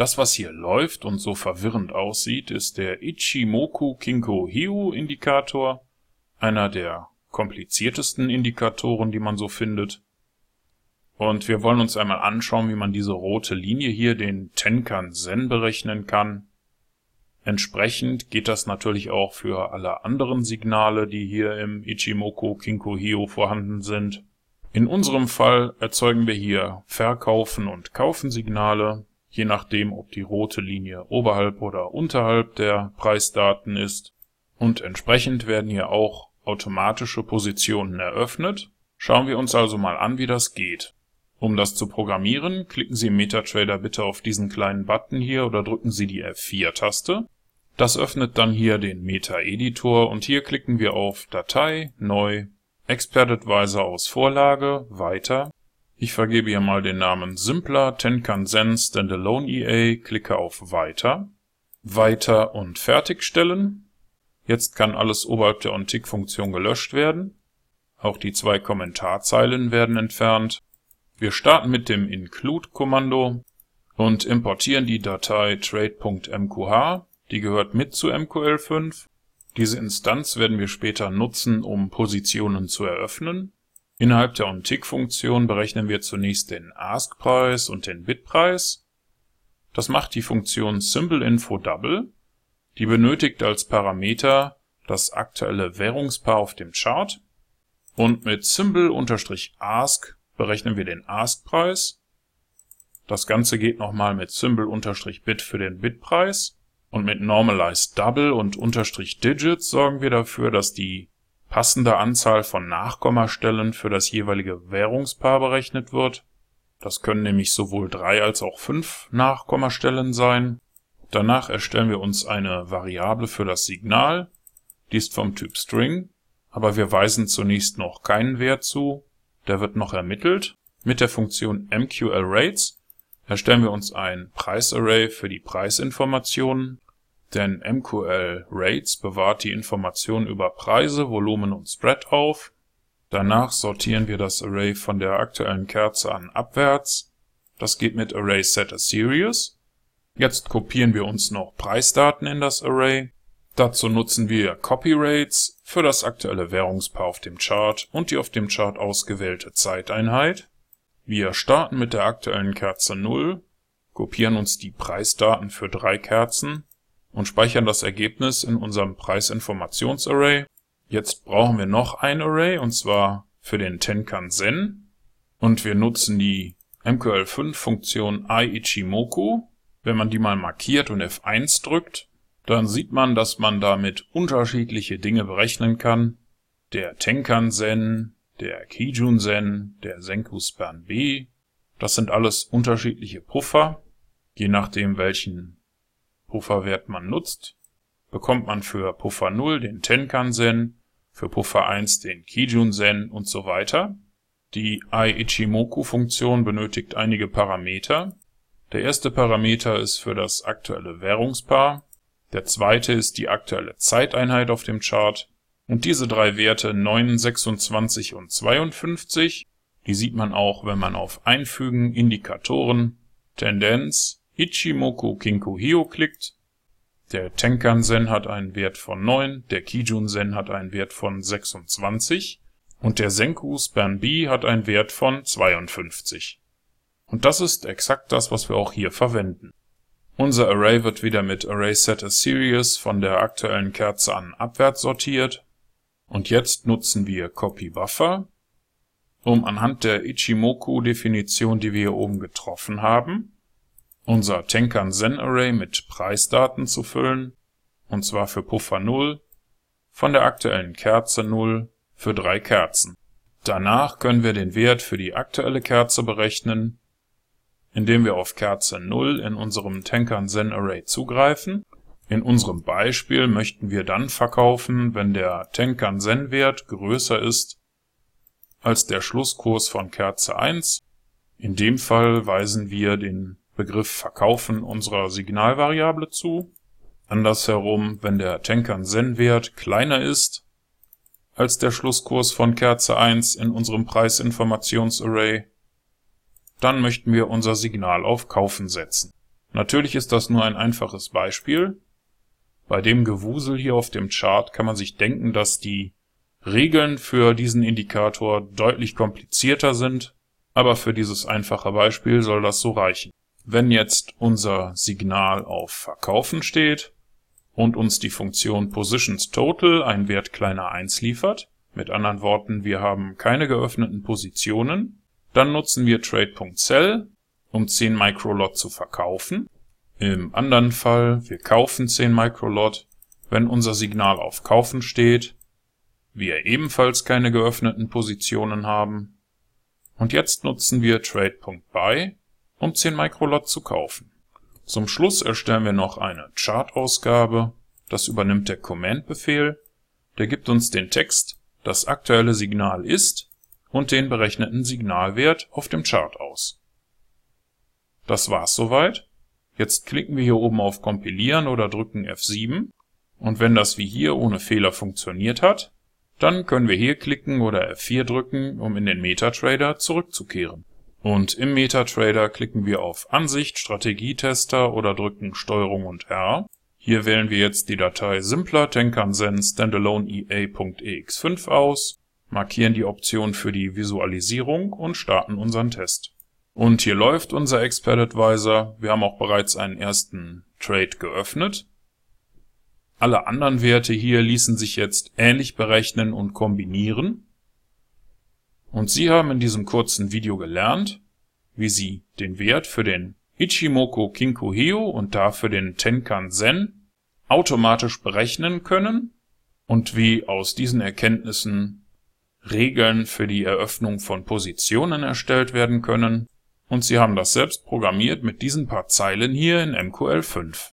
Das, was hier läuft und so verwirrend aussieht, ist der Ichimoku Kinko Hiu Indikator, einer der kompliziertesten Indikatoren, die man so findet. Und wir wollen uns einmal anschauen, wie man diese rote Linie hier, den Tenkan Sen, berechnen kann. Entsprechend geht das natürlich auch für alle anderen Signale, die hier im Ichimoku Kinko Hio vorhanden sind. In unserem Fall erzeugen wir hier Verkaufen und Kaufen Signale, je nachdem, ob die rote Linie oberhalb oder unterhalb der Preisdaten ist. Und entsprechend werden hier auch automatische Positionen eröffnet. Schauen wir uns also mal an, wie das geht. Um das zu programmieren, klicken Sie im MetaTrader bitte auf diesen kleinen Button hier oder drücken Sie die F4-Taste. Das öffnet dann hier den Meta-Editor und hier klicken wir auf Datei, Neu, Expert Advisor aus Vorlage, Weiter. Ich vergebe hier mal den Namen Simpler Tenkan Zen Standalone EA, klicke auf Weiter, Weiter und Fertigstellen. Jetzt kann alles oberhalb der OnTick-Funktion gelöscht werden. Auch die zwei Kommentarzeilen werden entfernt. Wir starten mit dem include-Kommando und importieren die Datei trade.mqh, die gehört mit zu MQL5. Diese Instanz werden wir später nutzen, um Positionen zu eröffnen. Innerhalb der OnTick-Funktion berechnen wir zunächst den Ask-Preis und den Bid-Preis. Das macht die Funktion SymbolInfo-Double. Die benötigt als Parameter das aktuelle Währungspaar auf dem Chart und mit Symbol-Ask berechnen wir den Ask-Preis. Das Ganze geht nochmal mit Symbol-Bit für den Bitpreis. Und mit Normalized Double und Digits sorgen wir dafür, dass die passende Anzahl von Nachkommastellen für das jeweilige Währungspaar berechnet wird. Das können nämlich sowohl drei als auch fünf Nachkommastellen sein. Danach erstellen wir uns eine Variable für das Signal. Die ist vom Typ String, aber wir weisen zunächst noch keinen Wert zu. Der wird noch ermittelt. Mit der Funktion MQLRates erstellen wir uns ein Preisarray für die Preisinformationen, denn MQLRates bewahrt die Informationen über Preise, Volumen und Spread auf. Danach sortieren wir das Array von der aktuellen Kerze an abwärts. Das geht mit Array Set a Series. Jetzt kopieren wir uns noch Preisdaten in das Array Dazu nutzen wir Copyrates für das aktuelle Währungspaar auf dem Chart und die auf dem Chart ausgewählte Zeiteinheit. Wir starten mit der aktuellen Kerze 0, kopieren uns die Preisdaten für drei Kerzen und speichern das Ergebnis in unserem Preisinformationsarray. Jetzt brauchen wir noch ein Array und zwar für den Tenkan Sen und wir nutzen die MQL5-Funktion iIchimoku. Wenn man die mal markiert und F1 drückt, dann sieht man, dass man damit unterschiedliche Dinge berechnen kann. Der Tenkan-Sen, der Kijun-Sen, der Senku-Span B, das sind alles unterschiedliche Puffer. Je nachdem, welchen Pufferwert man nutzt, bekommt man für Puffer 0 den Tenkan-Sen, für Puffer 1 den Kijun-Sen und so weiter. Die iIchimoku-Funktion benötigt einige Parameter. Der erste Parameter ist für das aktuelle Währungspaar der zweite ist die aktuelle Zeiteinheit auf dem Chart und diese drei Werte 9, 26 und 52, die sieht man auch, wenn man auf Einfügen, Indikatoren, Tendenz, Ichimoku Kinko Hio klickt. Der Tenkan-Sen hat einen Wert von 9, der Kijun-Sen hat einen Wert von 26 und der Senku Span B hat einen Wert von 52. Und das ist exakt das, was wir auch hier verwenden. Unser Array wird wieder mit ArraySetASeries von der aktuellen Kerze an abwärts sortiert. Und jetzt nutzen wir CopyBuffer, um anhand der Ichimoku-Definition, die wir hier oben getroffen haben, unser Tenkan-Zen-Array mit Preisdaten zu füllen, und zwar für Puffer 0, von der aktuellen Kerze 0 für drei Kerzen. Danach können wir den Wert für die aktuelle Kerze berechnen indem wir auf Kerze 0 in unserem Tenkan-Zen-Array zugreifen. In unserem Beispiel möchten wir dann verkaufen, wenn der Tenkan-Zen-Wert größer ist als der Schlusskurs von Kerze 1. In dem Fall weisen wir den Begriff Verkaufen unserer Signalvariable zu. Andersherum, wenn der Tenkan-Zen-Wert kleiner ist als der Schlusskurs von Kerze 1 in unserem Preisinformationsarray, dann möchten wir unser Signal auf Kaufen setzen. Natürlich ist das nur ein einfaches Beispiel. Bei dem Gewusel hier auf dem Chart kann man sich denken, dass die Regeln für diesen Indikator deutlich komplizierter sind, aber für dieses einfache Beispiel soll das so reichen. Wenn jetzt unser Signal auf Verkaufen steht und uns die Funktion PositionsTotal einen Wert kleiner 1 liefert, mit anderen Worten, wir haben keine geöffneten Positionen, dann nutzen wir Trade.Sell, um 10 Microlot zu verkaufen. Im anderen Fall, wir kaufen 10 Microlot, wenn unser Signal auf Kaufen steht, wir ebenfalls keine geöffneten Positionen haben. Und jetzt nutzen wir Trade.Buy, um 10 Microlot zu kaufen. Zum Schluss erstellen wir noch eine Chart-Ausgabe. Das übernimmt der Command-Befehl. Der gibt uns den Text, das aktuelle Signal ist und den berechneten Signalwert auf dem Chart aus. Das war's soweit. Jetzt klicken wir hier oben auf Kompilieren oder drücken F7 und wenn das wie hier ohne Fehler funktioniert hat, dann können wir hier klicken oder F4 drücken, um in den MetaTrader zurückzukehren. Und im MetaTrader klicken wir auf Ansicht, Strategietester oder drücken STRG und R. Hier wählen wir jetzt die Datei simpler Tenkan-Sen standalone ea.ex5 aus, markieren die Option für die Visualisierung und starten unseren Test. Und hier läuft unser Expert Advisor. Wir haben auch bereits einen ersten Trade geöffnet. Alle anderen Werte hier ließen sich jetzt ähnlich berechnen und kombinieren. Und Sie haben in diesem kurzen Video gelernt, wie Sie den Wert für den Ichimoku Kinko Hio und dafür den Tenkan Sen automatisch berechnen können und wie aus diesen Erkenntnissen Regeln für die Eröffnung von Positionen erstellt werden können. Und Sie haben das selbst programmiert mit diesen paar Zeilen hier in MQL5.